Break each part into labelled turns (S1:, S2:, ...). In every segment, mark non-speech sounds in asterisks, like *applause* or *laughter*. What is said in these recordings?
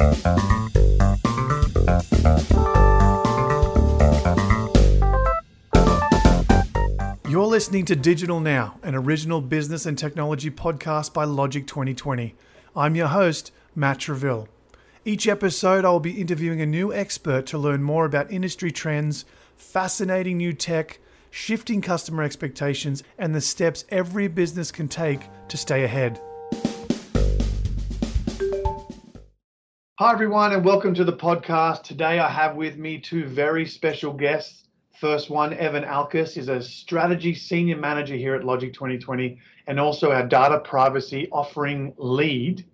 S1: You're listening to Digital Now, an original business and technology podcast by Logic 2020. I'm your host, Matt Treville. Each episode, I will be interviewing a new expert to learn more about industry trends, fascinating new tech, shifting customer expectations, and the steps every business can take to stay ahead. Hi, everyone, and welcome to the podcast. Today, I have with me two very special guests. First one, Evan Alkis, is a strategy senior manager here at Logic 2020 and also our data privacy offering lead.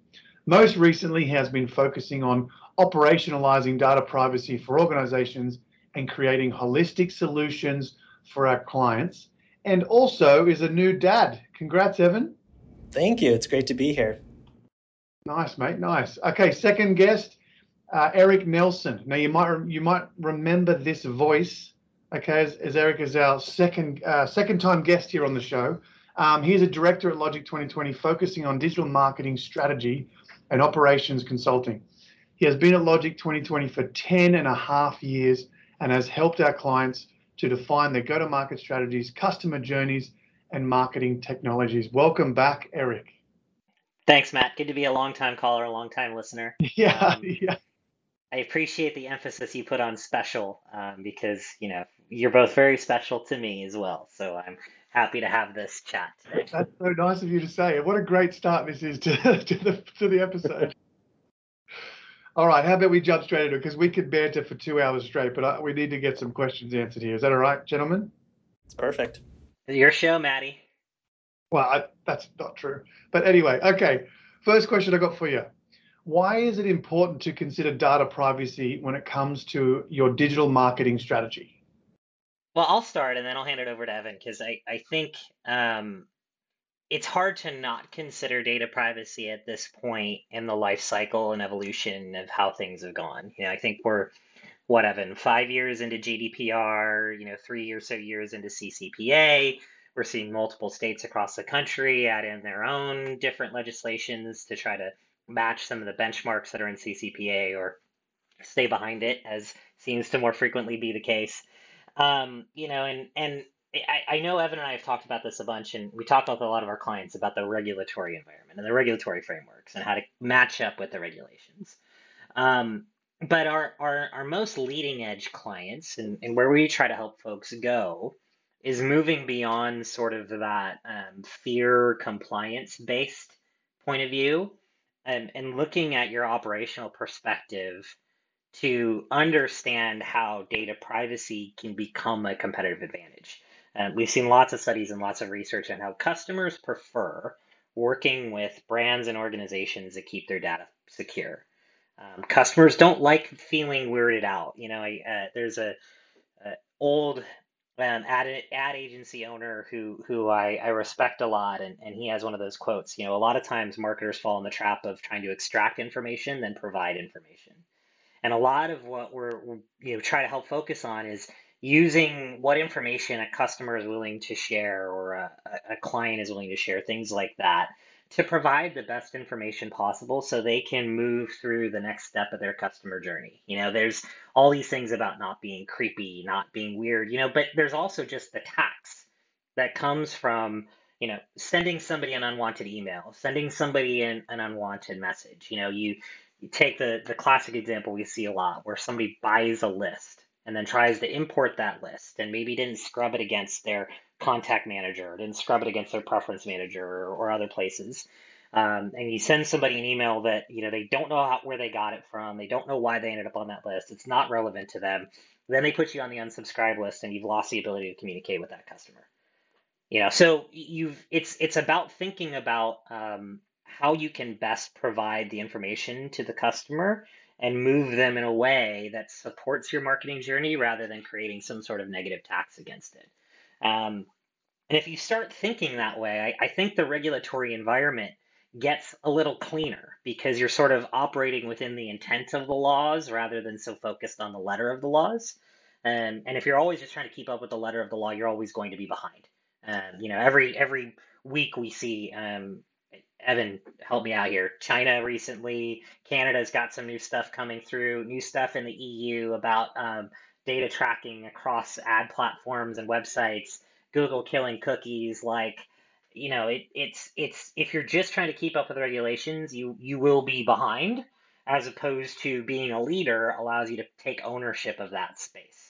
S1: Most recently, he has been focusing on operationalizing data privacy for organizations and creating holistic solutions for our clients. And also is a new dad. Congrats, Evan.
S2: Thank you. It's great to be here.
S1: Nice, mate. Nice. Okay, second guest, uh, Eric Nelson. Now you might you might remember this voice okay, as, as Eric is our second uh, second time guest here on the show. Um, he's a director at Logic 2020, focusing on digital marketing strategy and operations consulting. He has been at Logic 2020 for 10 and a half years and has helped our clients to define their go to market strategies, customer journeys, and marketing technologies. Welcome back, Eric.
S3: Thanks, Matt. Good to be a long time caller, a long time listener. *laughs*
S1: Yeah, um, yeah.
S3: I appreciate the emphasis you put on special um, because, you know, you're both very special to me as well. So I'm happy to have this chat today.
S1: That's so nice of you to say. What a great start this is to, *laughs* to the to the episode. *laughs* all right, how about we jump straight into it because we could banter for two hours straight, but I, we need to get some questions answered here. Is that all right, gentlemen?
S2: It's perfect.
S3: Your show, Maddie.
S1: Well, I, that's not true. But anyway, okay. First question I got for you. Why is it important to consider data privacy when it comes to your digital marketing strategy?
S3: Well, I'll start and then I'll hand it over to Evan because I, I think um, it's hard to not consider data privacy at this point in the life cycle and evolution of how things have gone. You know, I think we're what Evan, five years into GDPR, you know, three or so years into CCPA. We're seeing multiple states across the country add in their own different legislations to try to match some of the benchmarks that are in CCPA or stay behind it, as seems to more frequently be the case. Um, you know, and and I, I know Evan and I have talked about this a bunch, and we talked with a lot of our clients about the regulatory environment and the regulatory frameworks and how to match up with the regulations. Um, but our, our, our most leading edge clients and, and where we try to help folks go is moving beyond sort of that um, fear compliance based point of view and, and looking at your operational perspective to understand how data privacy can become a competitive advantage. Uh, we've seen lots of studies and lots of research on how customers prefer working with brands and organizations that keep their data secure. Um, customers don't like feeling weirded out. You know, I, uh, there's a, a old um, ad, ad agency owner who who I, I respect a lot, and, and he has one of those quotes. You know, a lot of times marketers fall in the trap of trying to extract information, then provide information. And a lot of what we're, you know, try to help focus on is using what information a customer is willing to share or a, a client is willing to share, things like that, to provide the best information possible so they can move through the next step of their customer journey. You know, there's all these things about not being creepy, not being weird, you know, but there's also just the tax that comes from, you know, sending somebody an unwanted email, sending somebody an, an unwanted message. You know, you you take the, the classic example we see a lot where somebody buys a list and then tries to import that list and maybe didn't scrub it against their contact manager didn't scrub it against their preference manager or, or other places. Um, and you send somebody an email that you know they don't know how, where they got it from, they don't know why they ended up on that list. It's not relevant to them. Then they put you on the unsubscribe list, and you've lost the ability to communicate with that customer. You know, so you've it's it's about thinking about um, how you can best provide the information to the customer and move them in a way that supports your marketing journey rather than creating some sort of negative tax against it. Um, and if you start thinking that way, I, I, think the regulatory environment gets a little cleaner because you're sort of operating within the intent of the laws rather than so focused on the letter of the laws. Um, and if you're always just trying to keep up with the letter of the law, you're always going to be behind. Um, you know, every every week we see um, Evan, help me out here. China recently, Canada's got some new stuff coming through, new stuff in the EU about um, data tracking across ad platforms and websites, Google killing cookies. Like, you know, it, it's it's if you're just trying to keep up with regulations, you you will be behind, as opposed to being a leader allows you to take ownership of that space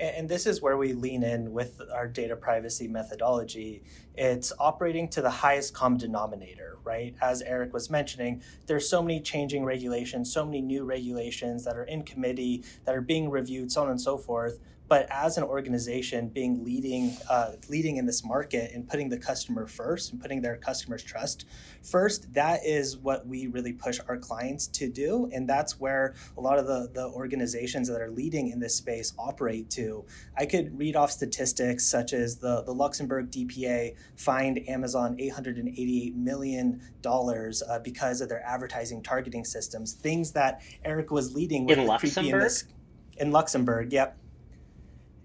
S2: and this is where we lean in with our data privacy methodology. It's operating to the highest common denominator right? As eric was mentioning there's so many changing regulations so many new regulations that are in committee that are being reviewed so on and so forth but as an organization being leading uh, leading in this market and putting the customer first and putting their customers trust first that is what we really push our clients to do. And that's where a lot of the, the organizations that are leading in this space operate to. I could read off statistics such as the, the luxembourg dpa fined amazon 888 million dollars uh, because of their advertising targeting systems. Things that eric was leading with
S3: in luxembourg
S2: in, in luxembourg yep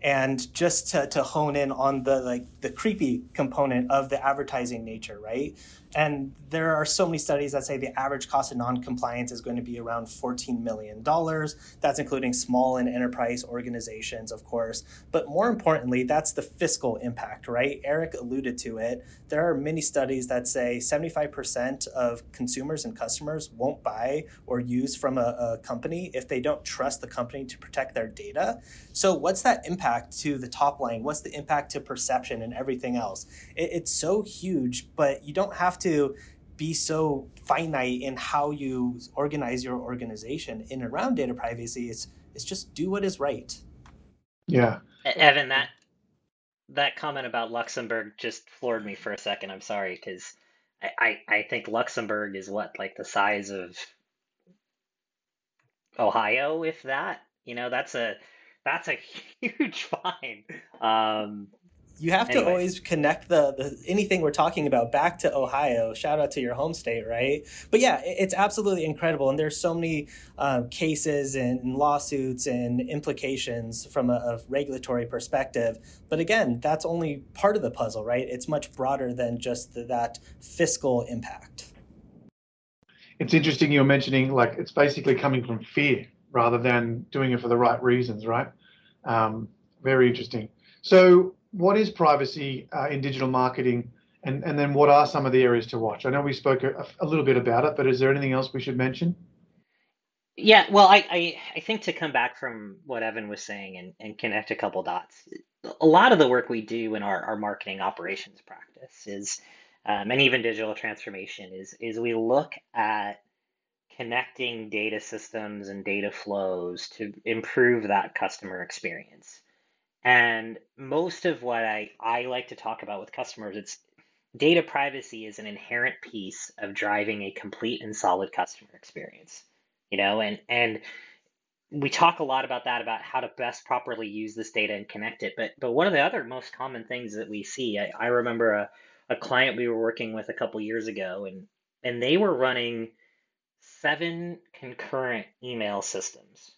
S2: and just to, to hone in on the like the creepy component of the advertising nature right and there are so many studies that say the average cost of non-compliance is going to be around $14 million. That's including small and enterprise organizations, of course. But more importantly, that's the fiscal impact, right? Eric alluded to it. There are many studies that say 75% of consumers and customers won't buy or use from a, a company if they don't trust the company to protect their data. So, what's that impact to the top line? What's the impact to perception and everything else? It, it's so huge, but you don't have to be so finite in how you organize your organization in around data privacy. It's it's just do what is right.
S1: Yeah.
S3: Evan, that that comment about Luxembourg just floored me for a second. I'm sorry because I, I, I think Luxembourg is what like the size of Ohio, if that. You know, that's a that's a *laughs* huge fine. Um,
S2: you have anyway. to always connect the, the anything we're talking about back to Ohio. Shout out to your home state, right? But yeah, it's absolutely incredible, and there's so many um, cases and lawsuits and implications from a, a, regulatory perspective. But again, that's only part of the puzzle, right? It's much broader than just the, that fiscal impact.
S1: It's interesting you're mentioning like it's basically coming from fear rather than doing it for the right reasons, right? Um, very interesting. So what is privacy uh, in digital marketing and, and then what are some of the areas to watch? I know we spoke a, a, little bit about it, but is there anything else we should mention?
S3: Yeah, well, I, I, I think to come back from what Evan was saying and, and connect a couple dots, a lot of the work we do in our, our marketing operations practice is, um, and even digital transformation is, is we look at connecting data systems and data flows to improve that customer experience. And most of what I, I like to talk about with customers, it's data privacy is an inherent piece of driving a complete and solid customer experience. You know, and and we talk a lot about that, about how to best properly use this data and connect it. But but one of the other most common things that we see, I, I remember a, a client we were working with a couple years ago, and and they were running seven concurrent email systems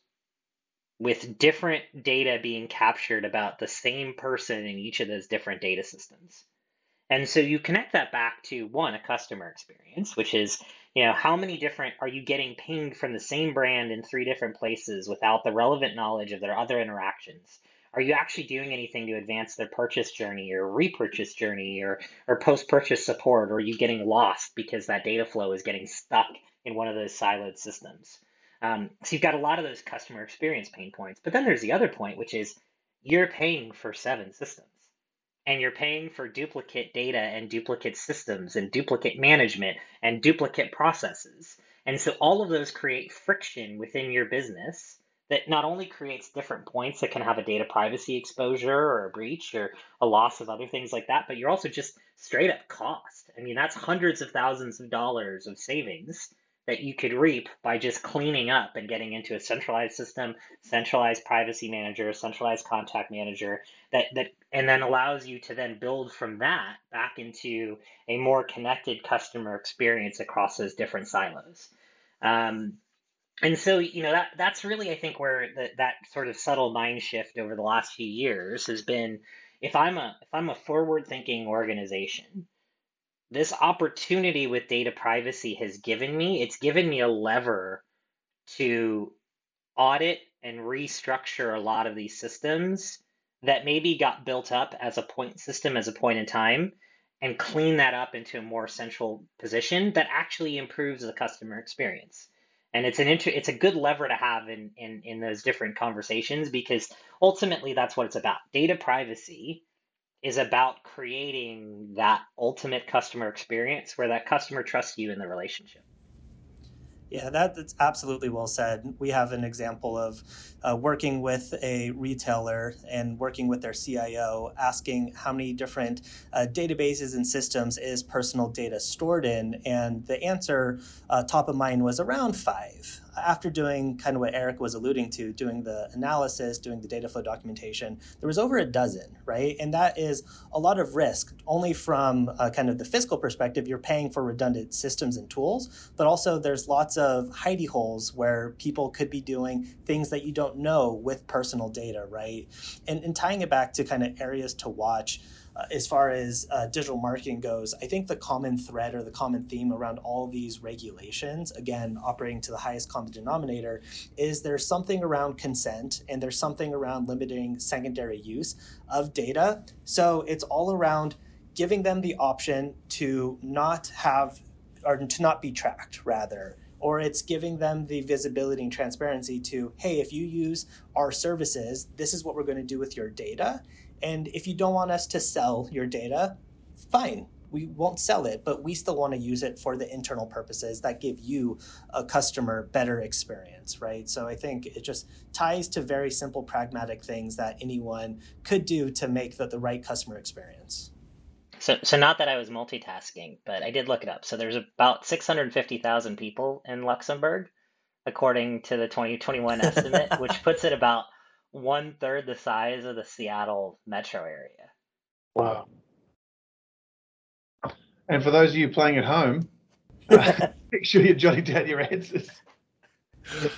S3: with different data being captured about the same person in each of those different data systems. And so you connect that back to one, a customer experience, which is, you know, how many different are you getting pinged from the same brand in three different places without the relevant knowledge of their other interactions? Are you actually doing anything to advance their purchase journey or repurchase journey or, or post purchase support? Or are you getting lost because that data flow is getting stuck in one of those siloed systems? Um, so you've got a lot of those customer experience pain points. But then there's the other point, which is you're paying for seven systems and you're paying for duplicate data and duplicate systems and duplicate management and duplicate processes. And so all of those create friction within your business that not only creates different points that can have a data privacy exposure or a breach or a loss of other things like that, but you're also just straight up cost. I mean, that's hundreds of thousands of dollars of savings that you could reap by just cleaning up and getting into a centralized system, centralized privacy manager, centralized contact manager that that and then allows you to then build from that back into a more connected customer experience across those different silos. Um, and so you know that that's really I think where the, that sort of subtle mind shift over the last few years has been if I'm a if I'm a forward thinking organization this opportunity with data privacy has given me, it's given me a lever to audit and restructure a lot of these systems that maybe got built up as a point system as a point in time and clean that up into a more central position that actually improves the customer experience. And it's an inter- it's a good lever to have in, in in those different conversations because ultimately that's what it's about. Data privacy is about creating that ultimate customer experience where that customer trusts you in the relationship.
S2: Yeah, that, that's absolutely well said. We have an example of uh, working with a retailer and working with their CIO, asking how many different uh, databases and systems is personal data stored in, and the answer uh, top of mind was around five after doing kind of what Eric was alluding to, doing the analysis, doing the data flow documentation, there was over a dozen, right? And that is a lot of risk, only from kind of the fiscal perspective, you're paying for redundant systems and tools, but also there's lots of hidey holes where people could be doing things that you don't know with personal data, right? And, and tying it back to kind of areas to watch, uh, as far as uh, digital marketing goes, I think the common thread or the common theme around all these regulations, again, operating to the highest common denominator, is there's something around consent and there's something around limiting secondary use of data. So it's all around giving them the option to not have or to not be tracked, rather or it's giving them the visibility and transparency to hey if you use our services this is what we're going to do with your data and if you don't want us to sell your data, fine, we won't sell it, but we still want to use it for the internal purposes that give you a customer better experience, right? So I think it just ties to very simple, pragmatic things that anyone could do to make the, the right customer experience.
S3: So, so not that I was multitasking, but I did look it up. So there's about 650,000 people in Luxembourg, according to the 2021 *laughs* estimate, which puts it about one third the size of the Seattle metro area.
S1: Wow. And for those of you playing at home, *laughs* make sure you're jotting down your answers.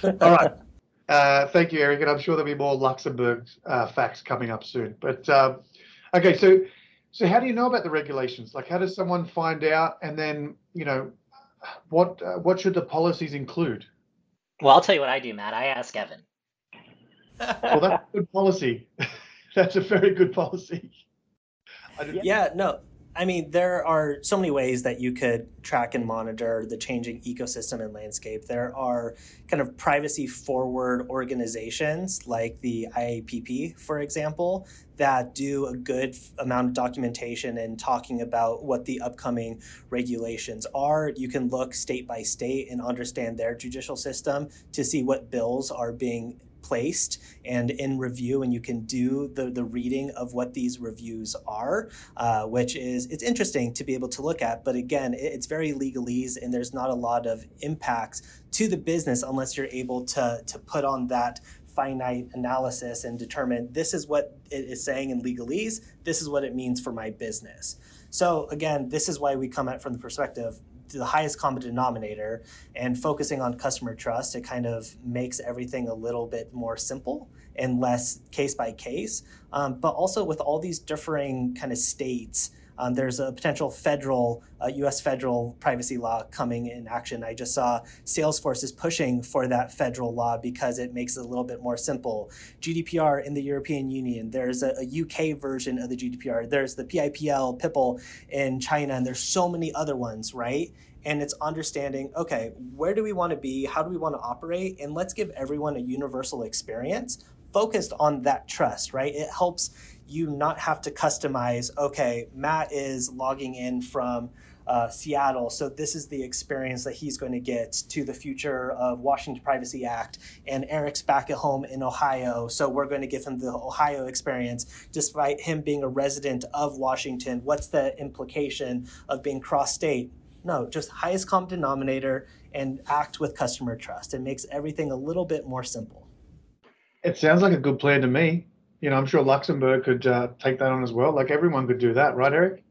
S1: All right. *laughs* Uh, thank you, Eric. And I'm sure there'll be more Luxembourg uh, facts coming up soon. But uh, okay, so so how do you know about the regulations? Like, how does someone find out? And then, you know, what uh, what should the policies include?
S3: Well, I'll tell you what I do, Matt. I ask Evan
S1: well, that's good policy. *laughs* that's a very good policy.
S2: Yeah, no. I mean, there are so many ways that you could track and monitor the changing ecosystem and landscape. There are kind of privacy forward organizations like the IAPP, for example, that do a good amount of documentation and talking about what the upcoming regulations are. You can look state by state and understand their judicial system to see what bills are being placed and in review, and you can do the, the reading of what these reviews are, uh, which is it's interesting to be able to look at. But again, it, it's very legalese, and there's not a lot of impacts to the business unless you're able to to put on that finite analysis and determine this is what it is saying in legalese, this is what it means for my business. So again, this is why we come at from the perspective the highest common denominator and focusing on customer trust, it kind of makes everything a little bit more simple and less case by case. Um, but also with all these differing kind of states, um, there's a potential federal, uh, U.S. federal privacy law coming in action. I just saw Salesforce is pushing for that federal law because it makes it a little bit more simple. GDPR in the European Union. There's a, a UK version of the GDPR. There's the PIPL, PIPL in China, and there's so many other ones, right? and it's understanding okay where do we want to be how do we want to operate and let's give everyone a universal experience focused on that trust right it helps you not have to customize, okay, Matt is logging in from uh, Seattle, so this is the experience that he's going to get to the future of Washington Privacy Act. And Eric's back at home in Ohio, so we're going to give him the Ohio experience, despite him being a resident of Washington. What's the implication of being cross state? No, just highest common denominator and act with customer trust. It makes everything a little bit more simple.
S1: It sounds like a good plan to me you know, I'm sure Luxembourg could uh, take that on as well. Like everyone could do that, right, Eric?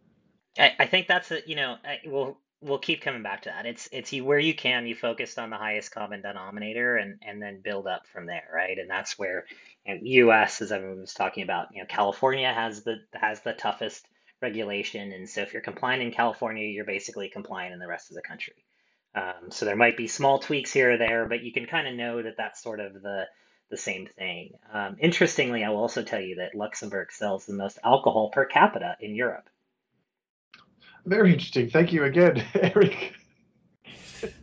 S3: I, I think that's a, you know, I, we'll we'll keep coming back to that. It's it's you where you can, you focused on the highest common denominator and and then build up from there, right? And that's where you know, U.S. as I was talking about, you know, California has the has the toughest regulation. And so if you're compliant in California, you're basically compliant in the rest of the country. Um, so there might be small tweaks here or there, but you can kind of know that that's sort of the the same thing. Um, interestingly, I will also tell you that Luxembourg sells the most alcohol per capita in Europe.
S1: Very interesting. Thank you again, *laughs* Eric.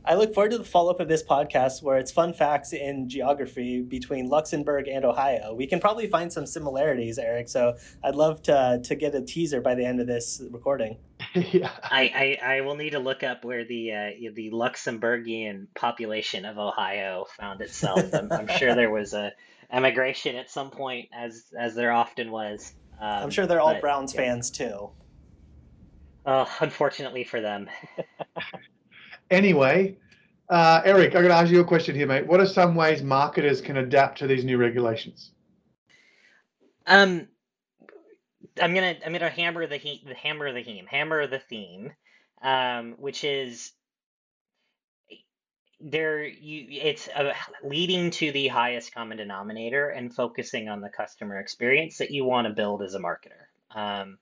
S2: I look forward to the follow up of this podcast where it's fun facts in geography between Luxembourg and Ohio. We can probably find some similarities, Eric. So I'd love to to get a teaser by the end of this recording. *laughs*
S3: yeah. I, I, I, will need to look up where the uh, the Luxembourgian population of Ohio found itself. I'm, I'm sure there was a emigration at some point, as as there often was.
S2: Um, I'm sure they're all but, Browns yeah. fans too.
S3: Uh, unfortunately for them. *laughs*
S1: Anyway, uh, Eric, I'm going to ask you a question here, mate. What are some ways marketers can adapt to these new regulations?
S3: Um, I'm gonna I'm gonna hammer the he- the hammer the theme hammer the theme, um, which is there you it's uh, leading to the highest common denominator and focusing on the customer experience that you want to build as a marketer. Um,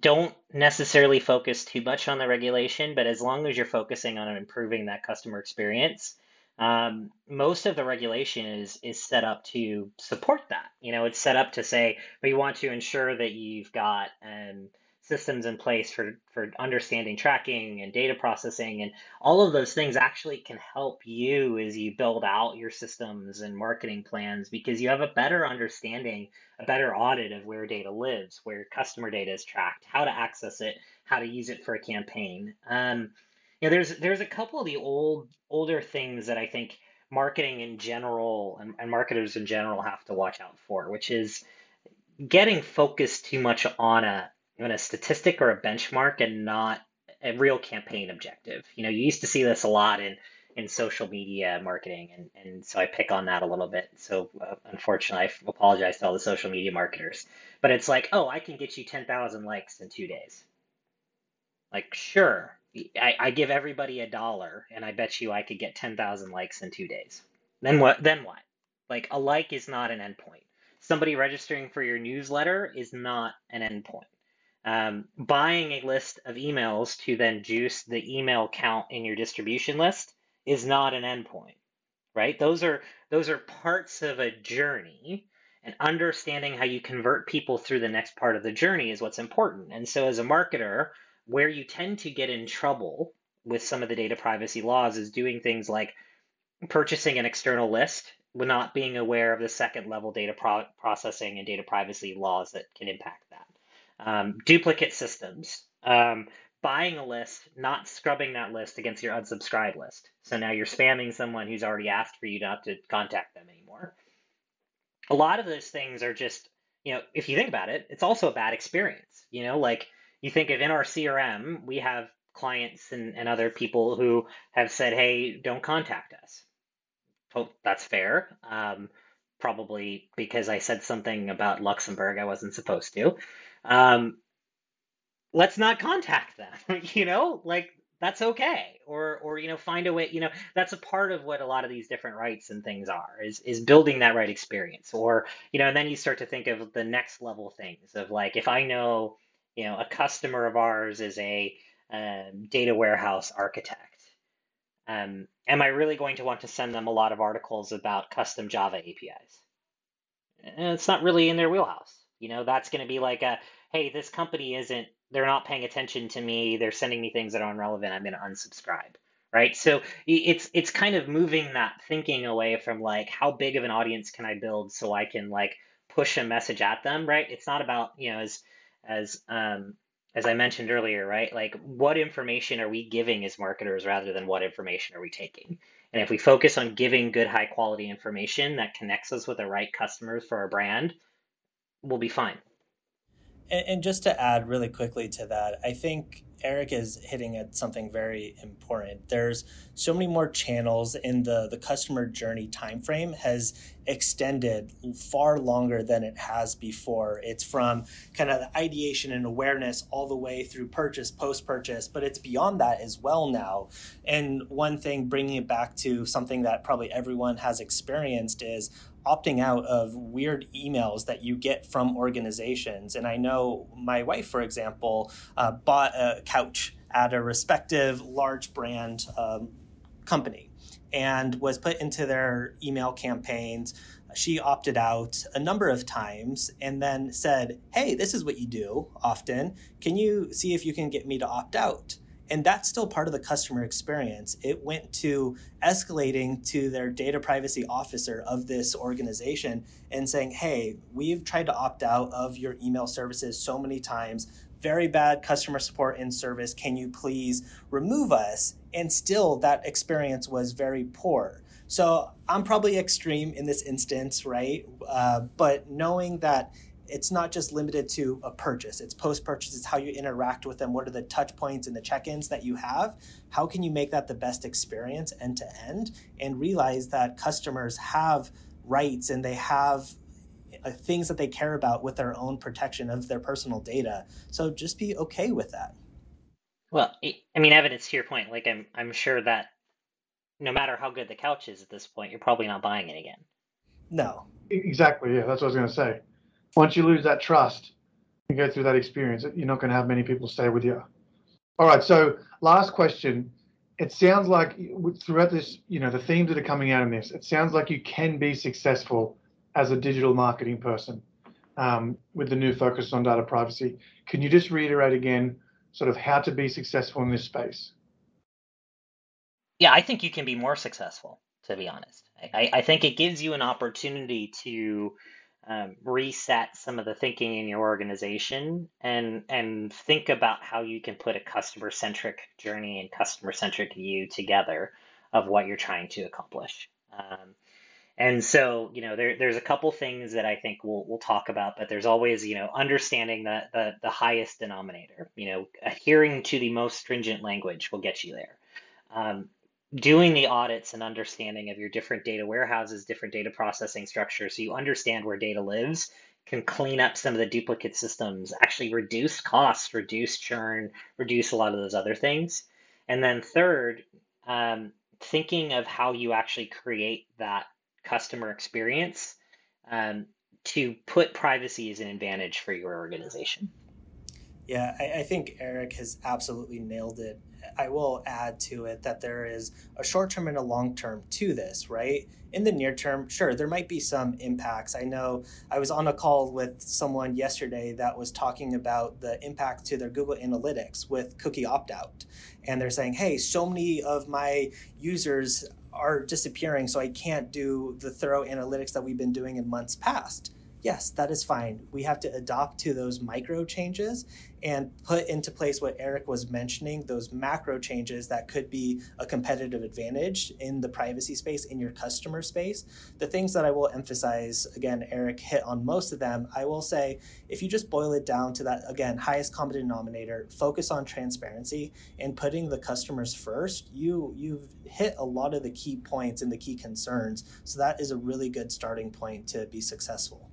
S3: don't necessarily focus too much on the regulation, but as long as you're focusing on improving that customer experience, um, most of the regulation is is set up to support that. You know, it's set up to say we want to ensure that you've got um, systems in place for for understanding tracking and data processing and all of those things actually can help you as you build out your systems and marketing plans because you have a better understanding a better audit of where data lives where customer data is tracked how to access it how to use it for a campaign um, there's there's a couple of the old older things that i think marketing in general and, and marketers in general have to watch out for which is getting focused too much on a on a statistic or a benchmark and not a real campaign objective. You know, you used to see this a lot in in social media marketing, and, and so I pick on that a little bit. So uh, unfortunately, I apologize to all the social media marketers. But it's like, oh, I can get you 10,000 likes in two days. Like, sure, I, I give everybody a dollar, and I bet you I could get 10,000 likes in two days. Then what? Then what? Like, a like is not an endpoint. Somebody registering for your newsletter is not an endpoint. Um, buying a list of emails to then juice the email count in your distribution list is not an endpoint, right? Those are those are parts of a journey, and understanding how you convert people through the next part of the journey is what's important. And so, as a marketer, where you tend to get in trouble with some of the data privacy laws is doing things like purchasing an external list with not being aware of the second level data pro- processing and data privacy laws that can impact that um, duplicate systems, um, buying a list, not scrubbing that list against your unsubscribe list. So now you're spamming someone who's already asked for you not to contact them anymore. A lot of those things are just, you know, if you think about it, it's also a bad experience. You know, like you think of in our CRM, we have clients and, and other people who have said, hey, don't contact us. Well, that's fair. Um, probably because I said something about Luxembourg I wasn't supposed to um, let's not contact them. *laughs* you know, like that's okay or or you know find a way you know that's a part of what a lot of these different rights and things are is is building that right experience or you know and then you start to think of the next level things of like if i know you know a customer of ours is a um, data warehouse architect um, am i really going to want to send them a lot of articles about custom java apis and it's not really in their wheelhouse you know, that's going to be like a, hey, this company isn't, they're not paying attention to me. They're sending me things that are irrelevant. I'm going to unsubscribe. Right. So it's it's kind of moving that thinking away from like how big of an audience can I build so I can like push a message at them. Right. It's not about, you know, as as um as I mentioned earlier, right? Like what information are we giving as marketers rather than what information are we taking? And if we focus on giving good high quality information that connects us with the right customers for our brand, we'll be fine.
S2: And, and just to add really quickly to that, I think Eric is hitting at something very important. There's so many more channels in the the customer journey timeframe has extended far longer than it has before. It's from kind of the ideation and awareness all the way through purchase, post purchase, but it's beyond that as well now. And one thing, bringing it back to something that probably everyone has experienced, is opting out of weird emails that you get from organizations. And I know my wife, for example, uh, bought a couch at a respective large brand um, company and was put into their email campaigns. She opted out a number of times and then said, Hey, this is what you do often. Can you see if you can get me to opt out? And that's still part of the customer experience. It went to escalating to their data privacy officer of this organization and saying, hey, we've tried to opt out of your email services so many times. Very bad customer support and service. Can you please remove us? And still, that experience was very poor. So I'm probably extreme in this instance, right? Uh, but knowing that it's not just limited to a purchase. It's post purchase it's how you interact with them. What are the touch points and the check-ins that you have? How can you make that the best experience end to end? And realize that customers have rights and they have uh, things that they care about with their own protection of their personal data. So just be okay with that.
S3: Well i mean evidence to your point like i'm i'm sure that no matter how good the couch is at this point you're probably not buying it again.
S2: No.
S1: Exactly yeah that's what i was going to say once you lose that trust and go through that experience, you're not going to have many people stay with you. All right. So last question. It sounds like throughout this, you know, the themes that are coming out in this, it sounds like you can be successful as a digital marketing person um, with the new focus on data privacy. Can you just reiterate again, sort of how to be successful in this space?
S3: Yeah, I think you can be more successful, to be honest. I, I think it gives you an opportunity to um, reset some of the thinking in your organization and and think about how you can put a customer centric journey and customer centric view together of what you're trying to accomplish. Um, and so, you know, there, there's a couple things that I think we'll, we'll talk about, but there's always, you know, understanding the, the, the highest denominator, you know, adhering to the most stringent language will get you there. Um, doing the audits and understanding of your different data warehouses, different data processing structures, so you understand where data lives, can clean up some of the duplicate systems, actually reduce costs, reduce churn, reduce a lot of those other things. And then third, um, thinking of how you actually create that customer experience um, to put privacy as an advantage for your organization.
S2: Yeah, I, I, think Eric has absolutely nailed it. I will add to it that there is a short term and a long term to this, right? In the near term, sure, there might be some impacts. I know I was on a call with someone yesterday that was talking about the impact to their Google Analytics with cookie opt out. And they're saying, hey, so many of my users are disappearing, so I can't do the thorough analytics that we've been doing in months past yes, that is fine. We have to adopt to those micro changes and put into place what Eric was mentioning, those macro changes that could be a competitive advantage in the privacy space, in your customer space. The things that I will emphasize, again, Eric hit on most of them. I will say, if you just boil it down to that, again, highest common denominator, focus on transparency and putting the customers first, you, you've hit a lot of the key points and the key concerns. So that is a really good starting point to be successful.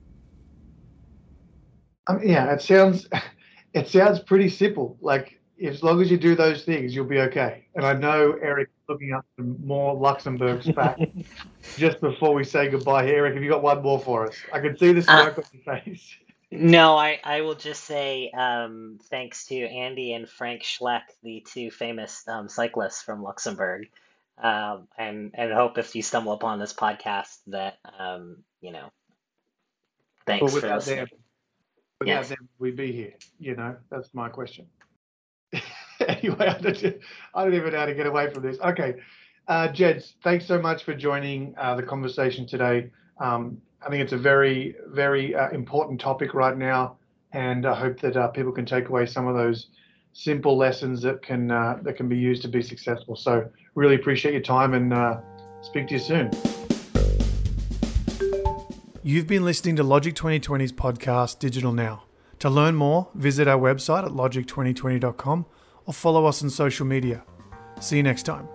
S1: Um, yeah, it sounds *laughs* it sounds pretty simple. Like as long as you do those things, you'll be okay. And I know Eric looking up some more Luxembourg *laughs* back just before we say goodbye. Here, Eric, have you got one more for us? I can see the smirk uh, on your face.
S3: No, I, I will just say um, thanks to Andy and Frank Schleck, the two famous um, cyclists from Luxembourg, um, and and hope if you stumble upon this podcast that um, you know. Thanks well, for listening. Them,
S1: Without yes. them, we'd be here. You know, that's my question. *laughs* anyway, I don't, I don't even know how to get away from this. Okay, uh, Jeds, thanks so much for joining uh, the conversation today. Um, I think it's a very, very uh, important topic right now, and I hope that uh, people can take away some of those simple lessons that can uh, that can be used to be successful. So, really appreciate your time, and uh, speak to you soon. You've been listening to Logic 2020's podcast, Digital Now. To learn more, visit our website at logic2020.com or follow us on social media. See you next time.